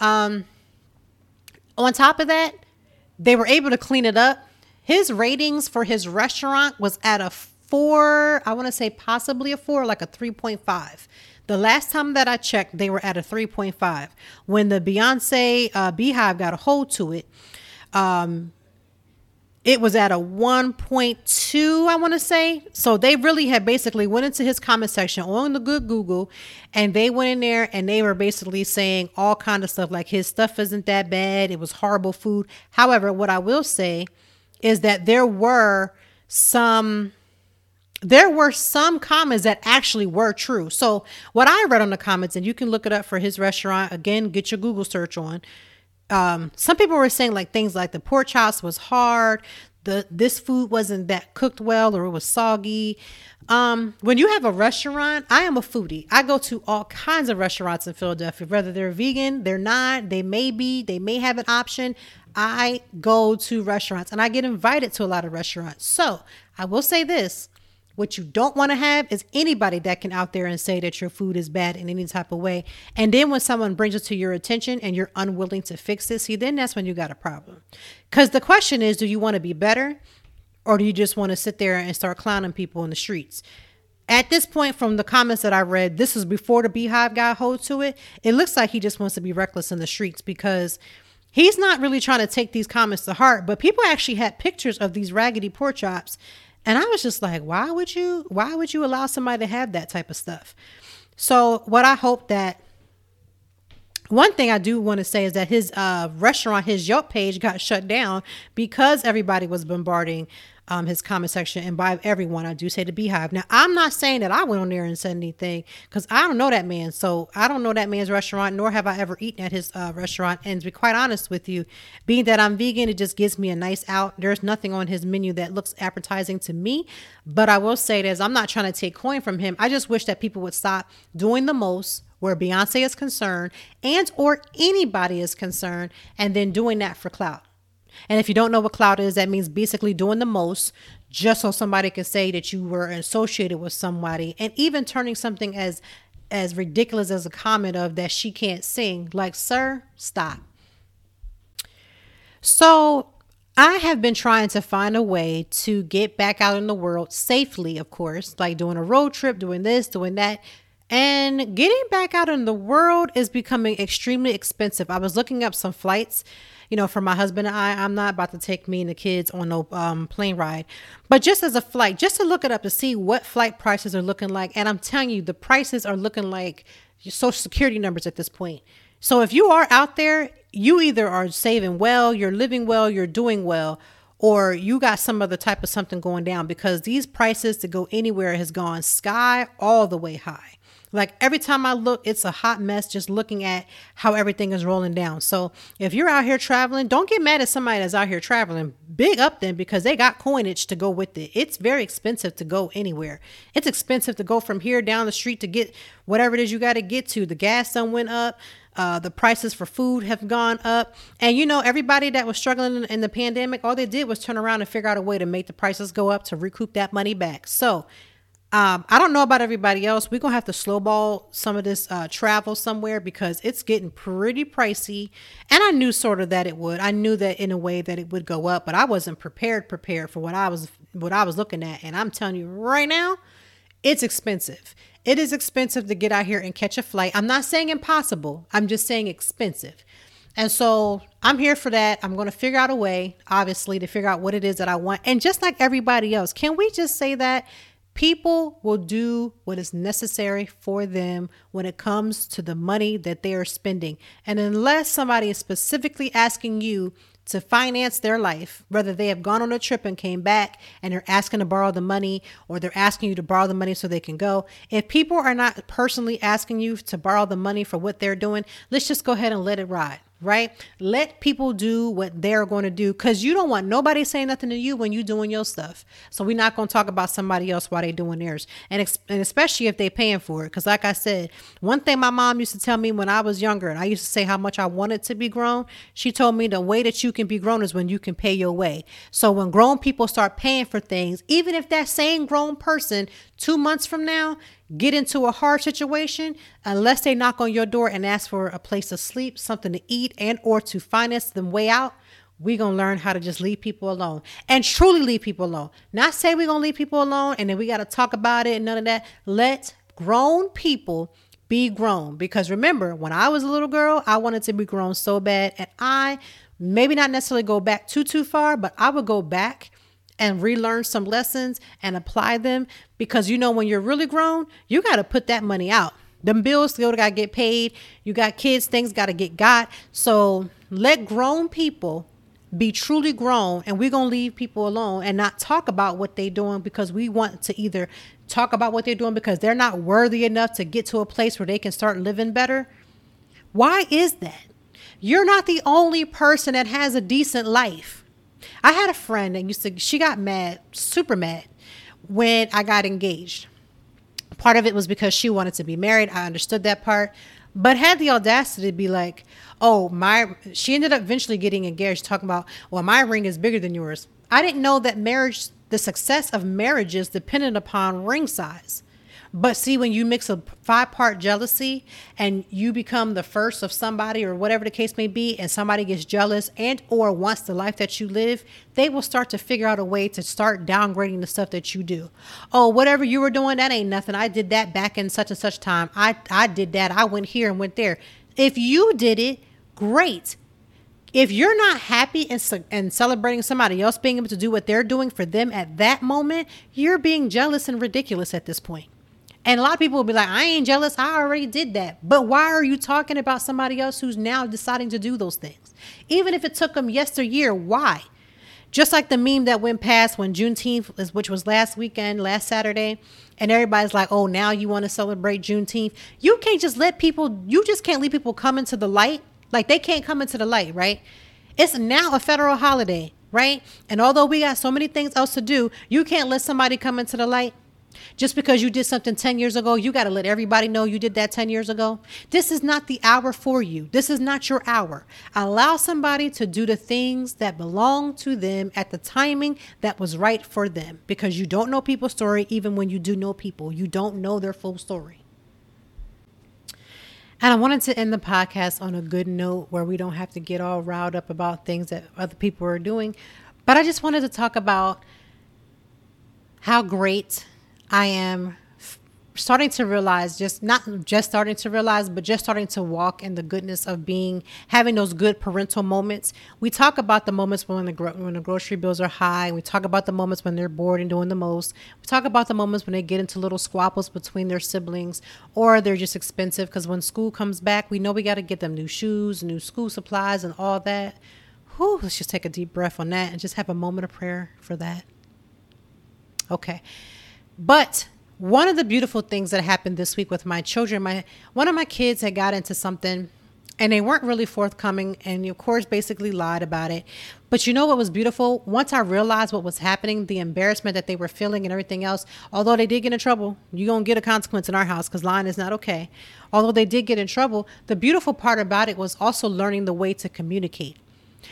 Um, on top of that, they were able to clean it up. His ratings for his restaurant was at a four, I want to say possibly a four, like a 3.5. The last time that I checked, they were at a 3.5. When the Beyonce uh, Beehive got a hold to it, um, it was at a 1.2 i want to say. So they really had basically went into his comment section on the good google and they went in there and they were basically saying all kind of stuff like his stuff isn't that bad. It was horrible food. However what i will say is that there were some there were some comments that actually were true so what i read on the comments and you can look it up for his restaurant again get your google search on um, some people were saying like things like the pork chops was hard, the this food wasn't that cooked well or it was soggy. Um, when you have a restaurant, I am a foodie. I go to all kinds of restaurants in Philadelphia, whether they're vegan, they're not, they may be, they may have an option. I go to restaurants and I get invited to a lot of restaurants. So I will say this what you don't want to have is anybody that can out there and say that your food is bad in any type of way. And then when someone brings it to your attention and you're unwilling to fix it, see, then that's when you got a problem. Because the question is, do you want to be better or do you just want to sit there and start clowning people in the streets? At this point, from the comments that I read, this is before the Beehive got hold to it. It looks like he just wants to be reckless in the streets because he's not really trying to take these comments to heart. But people actually had pictures of these raggedy pork chops and I was just like, why would you why would you allow somebody to have that type of stuff? So what I hope that one thing I do want to say is that his uh, restaurant, his Yelp page got shut down because everybody was bombarding um, his comment section and by everyone. I do say the Beehive. Now, I'm not saying that I went on there and said anything because I don't know that man. So I don't know that man's restaurant, nor have I ever eaten at his uh, restaurant. And to be quite honest with you, being that I'm vegan, it just gives me a nice out. There's nothing on his menu that looks appetizing to me. But I will say this I'm not trying to take coin from him. I just wish that people would stop doing the most where Beyonce is concerned and or anybody is concerned and then doing that for clout. And if you don't know what clout is, that means basically doing the most just so somebody can say that you were associated with somebody and even turning something as as ridiculous as a comment of that she can't sing. Like, sir, stop. So I have been trying to find a way to get back out in the world safely, of course, like doing a road trip, doing this, doing that. And getting back out in the world is becoming extremely expensive. I was looking up some flights you know, for my husband and I, I'm not about to take me and the kids on no um, plane ride. But just as a flight, just to look it up to see what flight prices are looking like. And I'm telling you, the prices are looking like your social security numbers at this point. So if you are out there, you either are saving well, you're living well, you're doing well, or you got some other type of something going down because these prices to go anywhere has gone sky all the way high. Like every time I look, it's a hot mess just looking at how everything is rolling down. So if you're out here traveling, don't get mad at somebody that's out here traveling. Big up them because they got coinage to go with it. It's very expensive to go anywhere. It's expensive to go from here down the street to get whatever it is you got to get to. The gas done went up. Uh, the prices for food have gone up. And you know, everybody that was struggling in, in the pandemic, all they did was turn around and figure out a way to make the prices go up to recoup that money back. So um, I don't know about everybody else. We're gonna have to slowball some of this uh, travel somewhere because it's getting pretty pricey. And I knew sort of that it would. I knew that in a way that it would go up, but I wasn't prepared prepared for what I was what I was looking at. And I'm telling you right now, it's expensive. It is expensive to get out here and catch a flight. I'm not saying impossible. I'm just saying expensive. And so I'm here for that. I'm going to figure out a way, obviously, to figure out what it is that I want. And just like everybody else, can we just say that People will do what is necessary for them when it comes to the money that they are spending. And unless somebody is specifically asking you to finance their life, whether they have gone on a trip and came back and they're asking to borrow the money or they're asking you to borrow the money so they can go. If people are not personally asking you to borrow the money for what they're doing, let's just go ahead and let it ride right? Let people do what they're going to do because you don't want nobody saying nothing to you when you're doing your stuff. So we're not going to talk about somebody else while they're doing theirs, and ex- and especially if they're paying for it. Because like I said, one thing my mom used to tell me when I was younger, and I used to say how much I wanted to be grown. She told me the way that you can be grown is when you can pay your way. So when grown people start paying for things, even if that same grown person two months from now get into a hard situation unless they knock on your door and ask for a place to sleep something to eat and or to finance them way out we're to learn how to just leave people alone and truly leave people alone not say we're to leave people alone and then we got to talk about it and none of that let grown people be grown. Because remember, when I was a little girl, I wanted to be grown so bad. And I maybe not necessarily go back too, too far, but I would go back and relearn some lessons and apply them. Because you know, when you're really grown, you got to put that money out. Them bills still got to get paid. You got kids, things got to get got. So let grown people be truly grown and we're going to leave people alone and not talk about what they're doing because we want to either talk about what they're doing because they're not worthy enough to get to a place where they can start living better. Why is that? You're not the only person that has a decent life. I had a friend that used to, she got mad, super mad, when I got engaged. Part of it was because she wanted to be married. I understood that part, but had the audacity to be like, oh, my, she ended up eventually getting engaged, talking about, well, my ring is bigger than yours. I didn't know that marriage the success of marriages depended upon ring size. But see, when you mix a five part jealousy and you become the first of somebody or whatever the case may be, and somebody gets jealous and or wants the life that you live, they will start to figure out a way to start downgrading the stuff that you do. Oh, whatever you were doing, that ain't nothing. I did that back in such and such time. I, I did that. I went here and went there. If you did it, great if you're not happy and, and celebrating somebody else being able to do what they're doing for them at that moment, you're being jealous and ridiculous at this point. And a lot of people will be like, I ain't jealous. I already did that. But why are you talking about somebody else who's now deciding to do those things? Even if it took them yesteryear, why? Just like the meme that went past when Juneteenth, which was last weekend, last Saturday, and everybody's like, oh, now you want to celebrate Juneteenth. You can't just let people, you just can't let people come into the light like they can't come into the light, right? It's now a federal holiday, right? And although we got so many things else to do, you can't let somebody come into the light. Just because you did something 10 years ago, you got to let everybody know you did that 10 years ago. This is not the hour for you. This is not your hour. Allow somebody to do the things that belong to them at the timing that was right for them because you don't know people's story even when you do know people. You don't know their full story. And I wanted to end the podcast on a good note where we don't have to get all riled up about things that other people are doing. But I just wanted to talk about how great I am starting to realize just not just starting to realize but just starting to walk in the goodness of being having those good parental moments. We talk about the moments when the when the grocery bills are high we talk about the moments when they're bored and doing the most. We talk about the moments when they get into little squabbles between their siblings or they're just expensive because when school comes back we know we got to get them new shoes new school supplies and all that. Whew, let's just take a deep breath on that and just have a moment of prayer for that. Okay but one of the beautiful things that happened this week with my children, my one of my kids had got into something and they weren't really forthcoming and of course basically lied about it. But you know what was beautiful? Once i realized what was happening the embarrassment that they were feeling and everything else although they did get in trouble you're going to get a consequence in our house because lying is not okay. Although they did get in trouble the beautiful part about it was also learning the way to communicate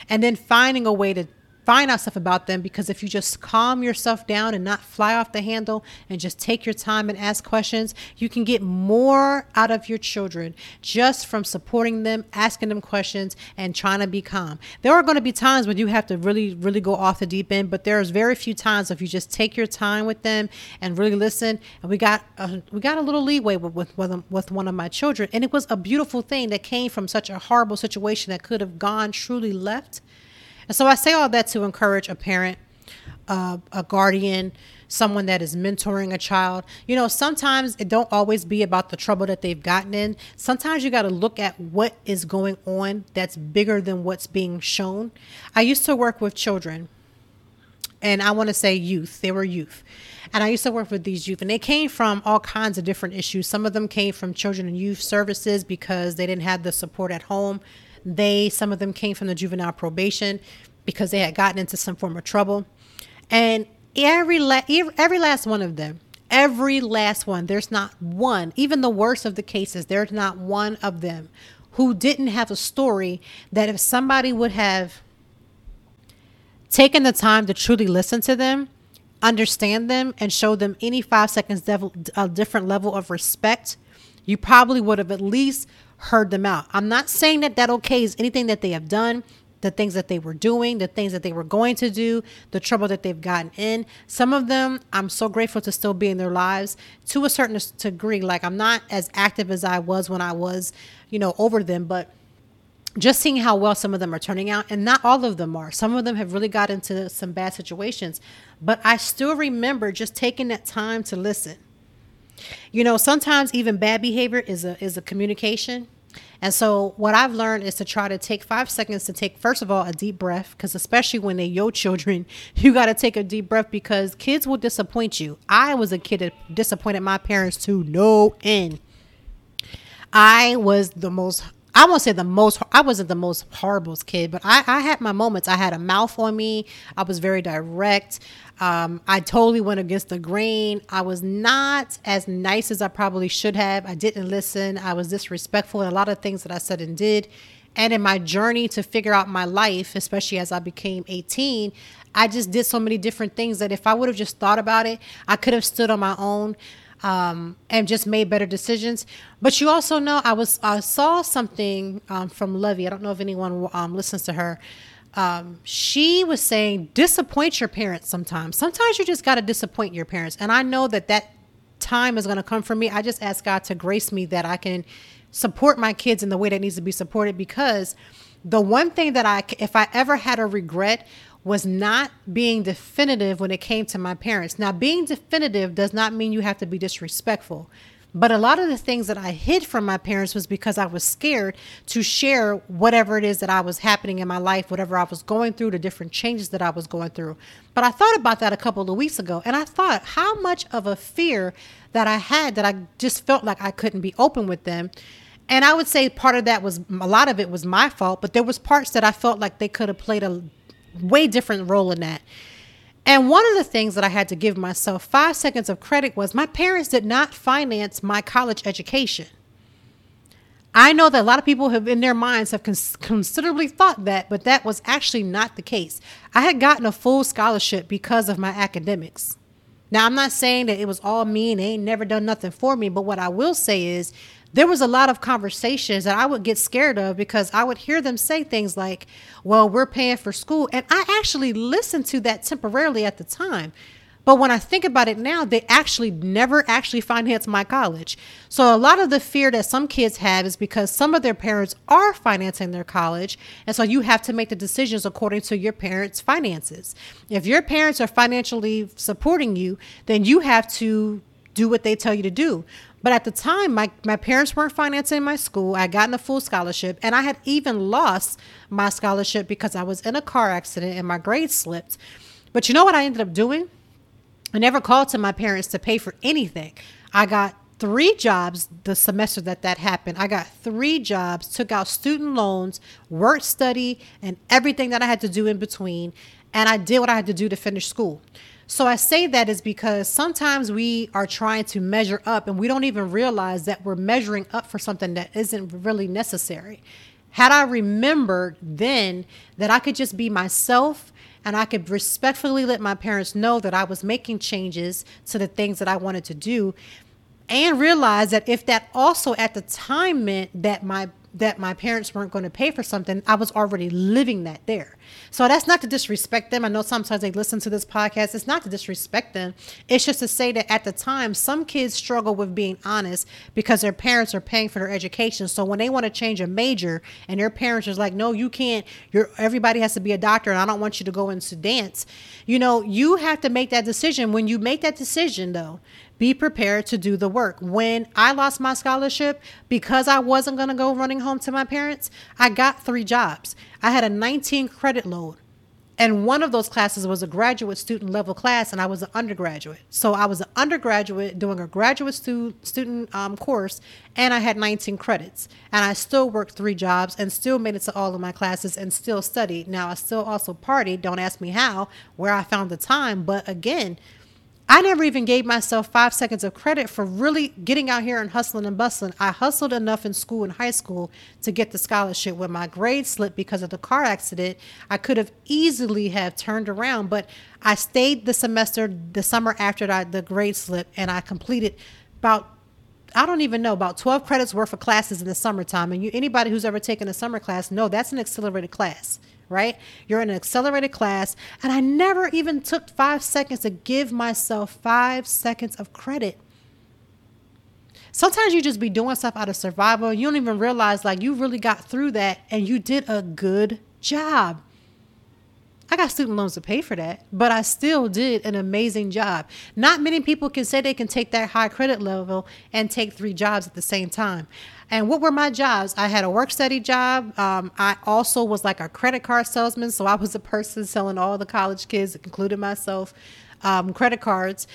and then finding a way to find out stuff about them because if you just calm yourself down and not fly off the handle and just take your time and ask questions, you can get more out of your children just from supporting them, asking them questions, and trying to be calm. There are going to be times when you have to really, really go off the deep end, but there's very few times if you just take your time with them and really listen. And we got a, we got a little leeway with with, with, with one of my children, and it was a beautiful thing that came from such a horrible situation that could have gone truly left and so I say all that to encourage a parent, uh, a guardian, someone that is mentoring a child. You know, sometimes it don't always be about the trouble that they've gotten in. Sometimes you got to look at what is going on that's bigger than what's being shown. I used to work with children and I want to say youth. They were youth. And I used to work with these youth, and they came from all kinds of different issues. Some of them came from children and youth services because they didn't have the support at home. They, some of them came from the juvenile probation because they had gotten into some form of trouble. And every, la- every last one of them, every last one, there's not one, even the worst of the cases, there's not one of them who didn't have a story that if somebody would have taken the time to truly listen to them, understand them, and show them any five seconds a different level of respect, you probably would have at least heard them out. I'm not saying that that okays anything that they have done. the things that they were doing, the things that they were going to do, the trouble that they've gotten in. Some of them, I'm so grateful to still be in their lives to a certain degree. Like I'm not as active as I was when I was, you know, over them, but just seeing how well some of them are turning out, and not all of them are. Some of them have really got into some bad situations, but I still remember just taking that time to listen. You know, sometimes even bad behavior is a is a communication and so what I've learned is to try to take five seconds to take, first of all, a deep breath, because especially when they're your children, you got to take a deep breath because kids will disappoint you. I was a kid that disappointed my parents to no end. I was the most I won't say the most, I wasn't the most horrible kid, but I, I had my moments. I had a mouth on me. I was very direct. Um, I totally went against the grain. I was not as nice as I probably should have. I didn't listen. I was disrespectful in a lot of things that I said and did. And in my journey to figure out my life, especially as I became 18, I just did so many different things that if I would have just thought about it, I could have stood on my own um, and just made better decisions. But you also know I was I saw something um, from Levy. I don't know if anyone um, listens to her. Um, she was saying disappoint your parents sometimes. Sometimes you just got to disappoint your parents, and I know that that time is going to come for me. I just ask God to grace me that I can support my kids in the way that needs to be supported because the one thing that I if I ever had a regret was not being definitive when it came to my parents. Now, being definitive does not mean you have to be disrespectful. But a lot of the things that I hid from my parents was because I was scared to share whatever it is that I was happening in my life, whatever I was going through, the different changes that I was going through. But I thought about that a couple of weeks ago and I thought how much of a fear that I had that I just felt like I couldn't be open with them. And I would say part of that was a lot of it was my fault, but there was parts that I felt like they could have played a way different role in that. And one of the things that I had to give myself five seconds of credit was my parents did not finance my college education. I know that a lot of people have in their minds have cons- considerably thought that, but that was actually not the case. I had gotten a full scholarship because of my academics. Now, I'm not saying that it was all me and they ain't never done nothing for me, but what I will say is there was a lot of conversations that I would get scared of because I would hear them say things like, well, we're paying for school. And I actually listened to that temporarily at the time. But when I think about it now, they actually never actually financed my college. So a lot of the fear that some kids have is because some of their parents are financing their college. And so you have to make the decisions according to your parents' finances. If your parents are financially supporting you, then you have to do what they tell you to do. But at the time, my, my parents weren't financing my school. I gotten a full scholarship, and I had even lost my scholarship because I was in a car accident and my grades slipped. But you know what I ended up doing? I never called to my parents to pay for anything. I got three jobs the semester that that happened. I got three jobs, took out student loans, work study, and everything that I had to do in between. And I did what I had to do to finish school. So I say that is because sometimes we are trying to measure up and we don't even realize that we're measuring up for something that isn't really necessary. Had I remembered then that I could just be myself and I could respectfully let my parents know that I was making changes to the things that I wanted to do and realize that if that also at the time meant that my that my parents weren't going to pay for something, I was already living that there. So that's not to disrespect them. I know sometimes they listen to this podcast. It's not to disrespect them. It's just to say that at the time, some kids struggle with being honest because their parents are paying for their education. So when they want to change a major and their parents are like, no, you can't, you're, everybody has to be a doctor and I don't want you to go into dance. You know, you have to make that decision. When you make that decision though, be prepared to do the work. When I lost my scholarship because I wasn't going to go running home to my parents, I got three jobs. I had a 19 credit load. And one of those classes was a graduate student level class, and I was an undergraduate. So I was an undergraduate doing a graduate stu- student um, course, and I had 19 credits. And I still worked three jobs and still made it to all of my classes and still studied. Now, I still also partied. Don't ask me how, where I found the time. But again, I never even gave myself five seconds of credit for really getting out here and hustling and bustling. I hustled enough in school in high school to get the scholarship. When my grade slipped because of the car accident, I could have easily have turned around, but I stayed the semester, the summer after the grade slip, and I completed about I don't even know about 12 credits worth of classes in the summertime. And you, anybody who's ever taken a summer class, know that's an accelerated class, right? You're in an accelerated class. And I never even took five seconds to give myself five seconds of credit. Sometimes you just be doing stuff out of survival. You don't even realize like you really got through that and you did a good job. I got student loans to pay for that, but I still did an amazing job. Not many people can say they can take that high credit level and take three jobs at the same time. And what were my jobs? I had a work study job. Um, I also was like a credit card salesman. So I was a person selling all the college kids, including myself, um, credit cards.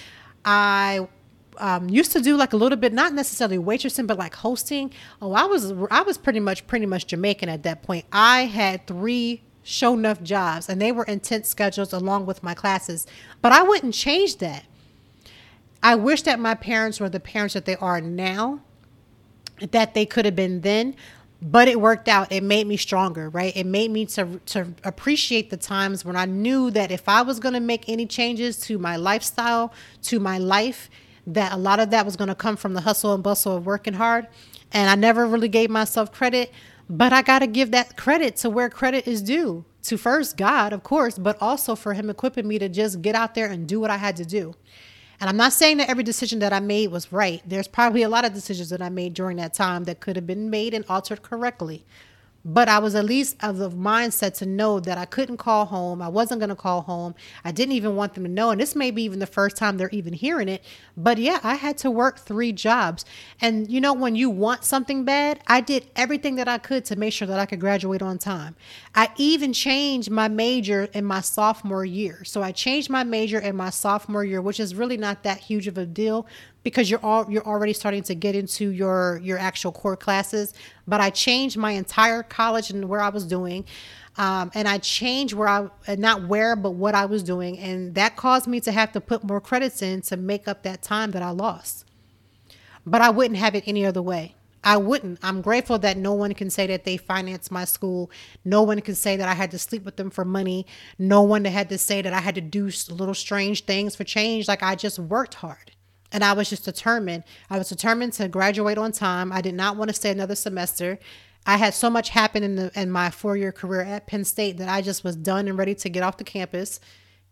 I um, used to do like a little bit, not necessarily waitressing, but like hosting. Oh, I was I was pretty much pretty much Jamaican at that point. I had three show enough jobs and they were intense schedules along with my classes. But I wouldn't change that. I wish that my parents were the parents that they are now, that they could have been then, but it worked out. It made me stronger, right? It made me to to appreciate the times when I knew that if I was going to make any changes to my lifestyle, to my life, that a lot of that was going to come from the hustle and bustle of working hard. And I never really gave myself credit, but I got to give that credit to where credit is due to first God, of course, but also for Him equipping me to just get out there and do what I had to do. And I'm not saying that every decision that I made was right. There's probably a lot of decisions that I made during that time that could have been made and altered correctly. But I was at least of the mindset to know that I couldn't call home. I wasn't going to call home. I didn't even want them to know. And this may be even the first time they're even hearing it. But yeah, I had to work three jobs. And you know, when you want something bad, I did everything that I could to make sure that I could graduate on time. I even changed my major in my sophomore year. So I changed my major in my sophomore year, which is really not that huge of a deal because you're all you're already starting to get into your your actual core classes but i changed my entire college and where i was doing um, and i changed where i not where but what i was doing and that caused me to have to put more credits in to make up that time that i lost but i wouldn't have it any other way I wouldn't. I'm grateful that no one can say that they financed my school. No one can say that I had to sleep with them for money. No one had to say that I had to do little strange things for change. Like I just worked hard. And I was just determined. I was determined to graduate on time. I did not want to stay another semester. I had so much happen in the in my four year career at Penn State that I just was done and ready to get off the campus.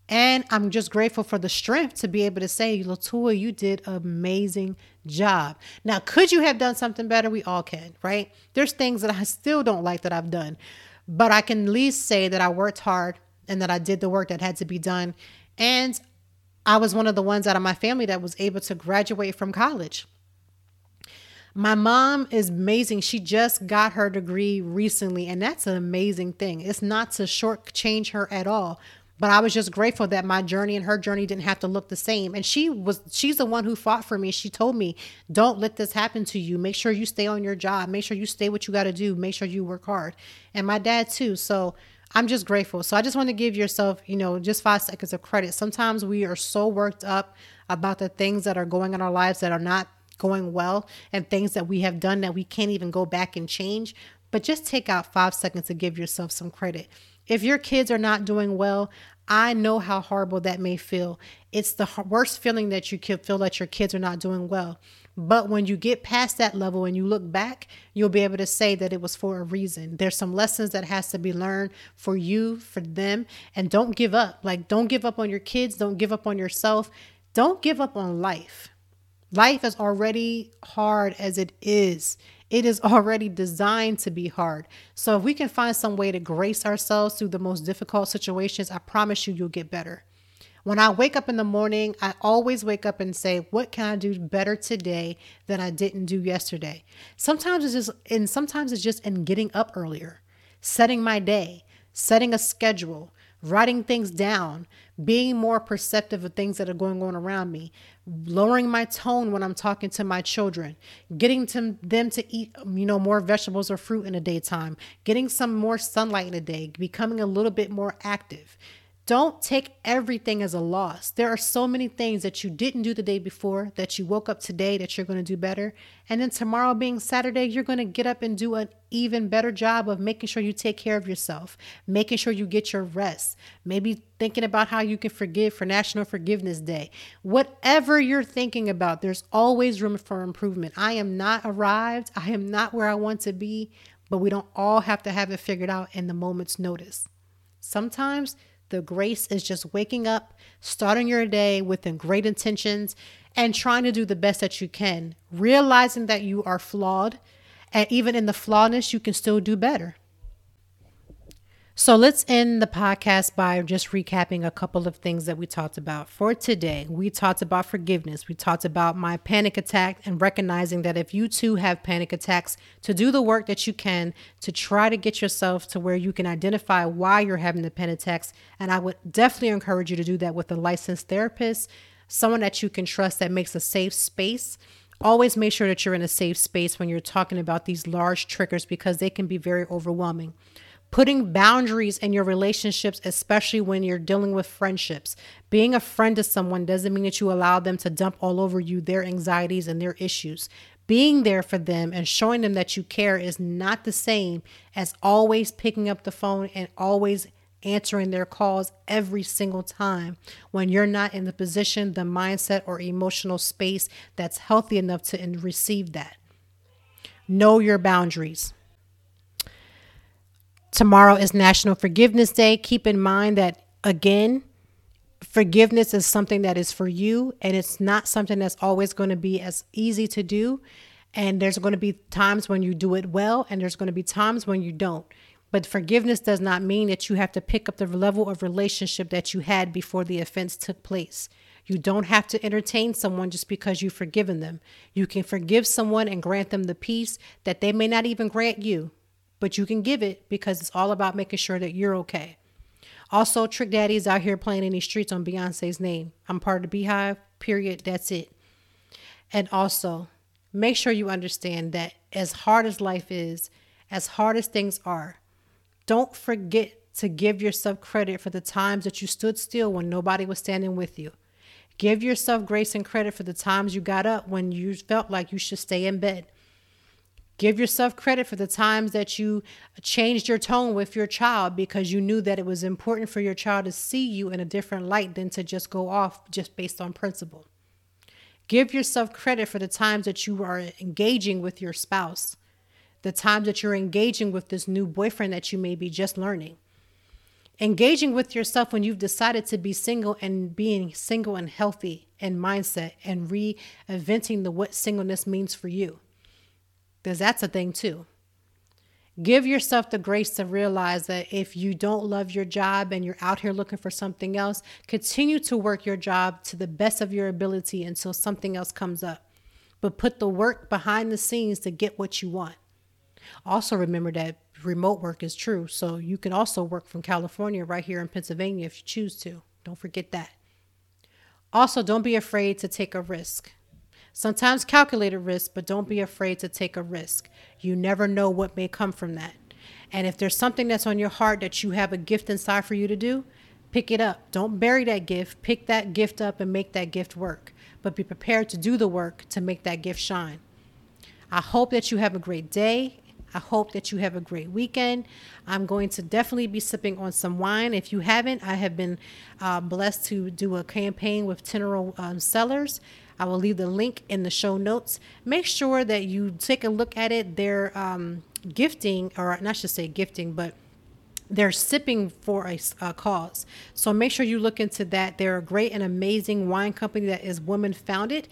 And I'm just grateful for the strength to be able to say, Latoya, you did amazing job. Now, could you have done something better? We all can, right? There's things that I still don't like that I've done, but I can at least say that I worked hard and that I did the work that had to be done. And I was one of the ones out of my family that was able to graduate from college. My mom is amazing. She just got her degree recently, and that's an amazing thing. It's not to shortchange her at all, but I was just grateful that my journey and her journey didn't have to look the same. And she was she's the one who fought for me. She told me, "Don't let this happen to you. Make sure you stay on your job. Make sure you stay what you got to do. Make sure you work hard." And my dad too. So I'm just grateful. So I just want to give yourself, you know, just five seconds of credit. Sometimes we are so worked up about the things that are going in our lives that are not going well and things that we have done that we can't even go back and change. But just take out five seconds to give yourself some credit. If your kids are not doing well, I know how horrible that may feel. It's the worst feeling that you can feel that your kids are not doing well. But when you get past that level and you look back, you'll be able to say that it was for a reason. There's some lessons that has to be learned for you, for them, and don't give up. Like don't give up on your kids, don't give up on yourself. Don't give up on life. Life is already hard as it is. It is already designed to be hard. So if we can find some way to grace ourselves through the most difficult situations, I promise you you'll get better. When I wake up in the morning, I always wake up and say, What can I do better today than I didn't do yesterday? Sometimes it's just, and sometimes it's just in getting up earlier, setting my day, setting a schedule, writing things down, being more perceptive of things that are going on around me, lowering my tone when I'm talking to my children, getting to them to eat, you know, more vegetables or fruit in the daytime, getting some more sunlight in the day, becoming a little bit more active Don't take everything as a loss. There are so many things that you didn't do the day before that you woke up today that you're going to do better. And then tomorrow being Saturday, you're going to get up and do an even better job of making sure you take care of yourself, making sure you get your rest, maybe thinking about how you can forgive for National Forgiveness Day. Whatever you're thinking about, there's always room for improvement. I am not arrived, I am not where I want to be, but we don't all have to have it figured out in the moment's notice. Sometimes the grace is just waking up, starting your day with great intentions, and trying to do the best that you can, realizing that you are flawed. And even in the flawedness, you can still do better. So let's end the podcast by just recapping a couple of things that we talked about. For today, we talked about forgiveness. We talked about my panic attack and recognizing that if you too have panic attacks, to do the work that you can to try to get yourself to where you can identify why you're having the panic attacks. And I would definitely encourage you to do that with a licensed therapist, someone that you can trust that makes a safe space always make sure that you're in a safe space when you're talking about these large triggers because they can be very overwhelming putting boundaries in your relationships, especially when you're dealing with friendships. Being a friend to someone doesn't mean that you allow them to dump all over you their anxieties and their issues. Being there for them and showing them that you care is not the same as always picking up the phone and always answering their calls every single time when you're not in the position, the mindset, or emotional space that's healthy enough to receive that. Know your boundaries. Tomorrow is National Forgiveness Day. Keep in mind that, again, forgiveness is something that is for you, and it's not something that's always going to be as easy to do. And there's going to be times when you do it well, and there's going to be times when you don't. But forgiveness does not mean that you have to pick up the level of relationship that you had before the offense took place. You don't have to entertain someone just because you've forgiven them. You can forgive someone and grant them the peace that they may not even grant you but you can give it because it's all about making sure that you're okay. Also, Trick Daddy is out here playing in these streets on Beyonce's name. I'm part of the Beehive, period. That's it. And also, make sure you understand that as hard as life is, as hard as things are, don't forget to give yourself credit for the times that you stood still when nobody was standing with you. Give yourself grace and credit for the times you got up when you felt like you should stay in bed. Give yourself credit for the times that you changed your tone with your child because you knew that it was important for your child to see you in a different light than to just go off just based on principle. Give yourself credit for the times that you are engaging with your spouse, the times that you're engaging with this new boyfriend that you may be just learning. Engaging with yourself when you've decided to be single and being single and healthy and mindset and reinventing the what singleness means for you because that's a thing too. Give yourself the grace to realize that if you don't love your job and you're out here looking for something else, continue to work your job to the best of your ability until something else comes up. But put the work behind the scenes to get what you want. Also, remember that remote work is true. So you can also work from California right here in Pennsylvania if you choose to. Don't forget that. Also, don't be afraid to take a risk. Sometimes calculate a risk, but don't be afraid to take a risk. You never know what may come from that. And if there's something that's on your heart that you have a gift inside for you to do, pick it up. Don't bury that gift. Pick that gift up and make that gift work. But be prepared to do the work to make that gift shine. I hope that you have a great day. I hope that you have a great weekend. I'm going to definitely be sipping on some wine. If you haven't, I have been uh, blessed to do a campaign with Tenero um, Cellars I will leave the link in the show notes. Make sure that you take a look at it. They're um, gifting, or not should say gifting, but they're sipping for a, a, cause. So make sure you look into that. They're a great and amazing wine company that is woman founded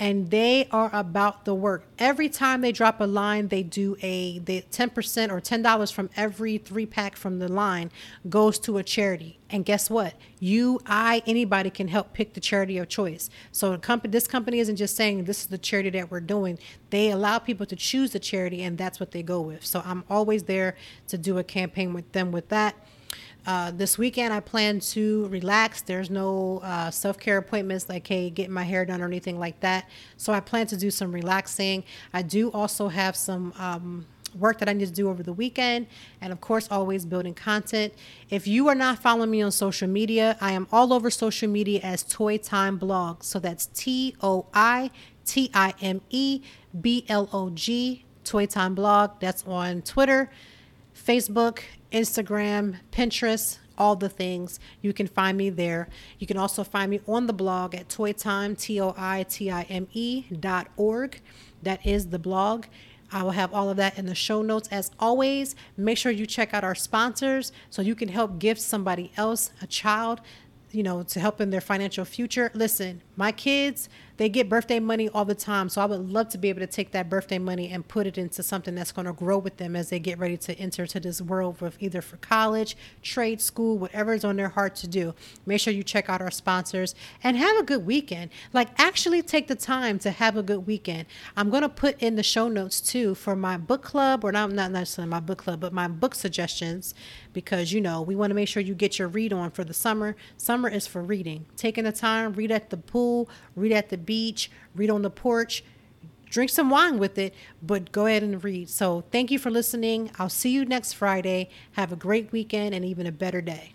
and they are about the work. Every time they drop a line, they do a they 10% or $10 from every three pack from the line goes to a charity. And guess what? You, I, anybody can help pick the charity of choice. So company, this company isn't just saying this is the charity that we're doing. They allow people to choose the charity, and that's what they go with. So I'm always there to do a campaign with them with that. Uh, this weekend, I plan to relax. There's no uh, self care appointments like, hey, getting my hair done or anything like that. So I plan to do some relaxing. I do also have some um, work that I need to do over the weekend, and of course, always building content. If you are not following me on social media, I am all over social media as Toi Time Blog. So that's T O I T I M E B L O G, Toi Time Blog. That's on Twitter, Facebook, Instagram, Pinterest, all the things. You can find me there. You can also find me on the blog at toitime, T O I T I M E dot org. That is the blog. I will have all of that in the show notes. As always, make sure you check out our sponsors so you can help gift somebody else, a child, you know, to help in their financial future. Listen, my kids, they get birthday money all the time. So I would love to be able to take that birthday money and put it into something that's going to grow with them as they get ready to enter to this world with either for college, trade school, whatever is on their heart to do. Make sure you check out our sponsors and have a good weekend. Like actually take the time to have a good weekend. I'm going to put in the show notes too for my book club or not not necessarily my book club, but my book suggestions because you know, we want to make sure you get your read on for the summer. Summer is for reading. Taking the time, read at the pool, read at the beach, read on the porch, drink some wine with it, but go ahead and read. So thank you for listening. I'll see you next Friday. Have a great weekend and even a better day.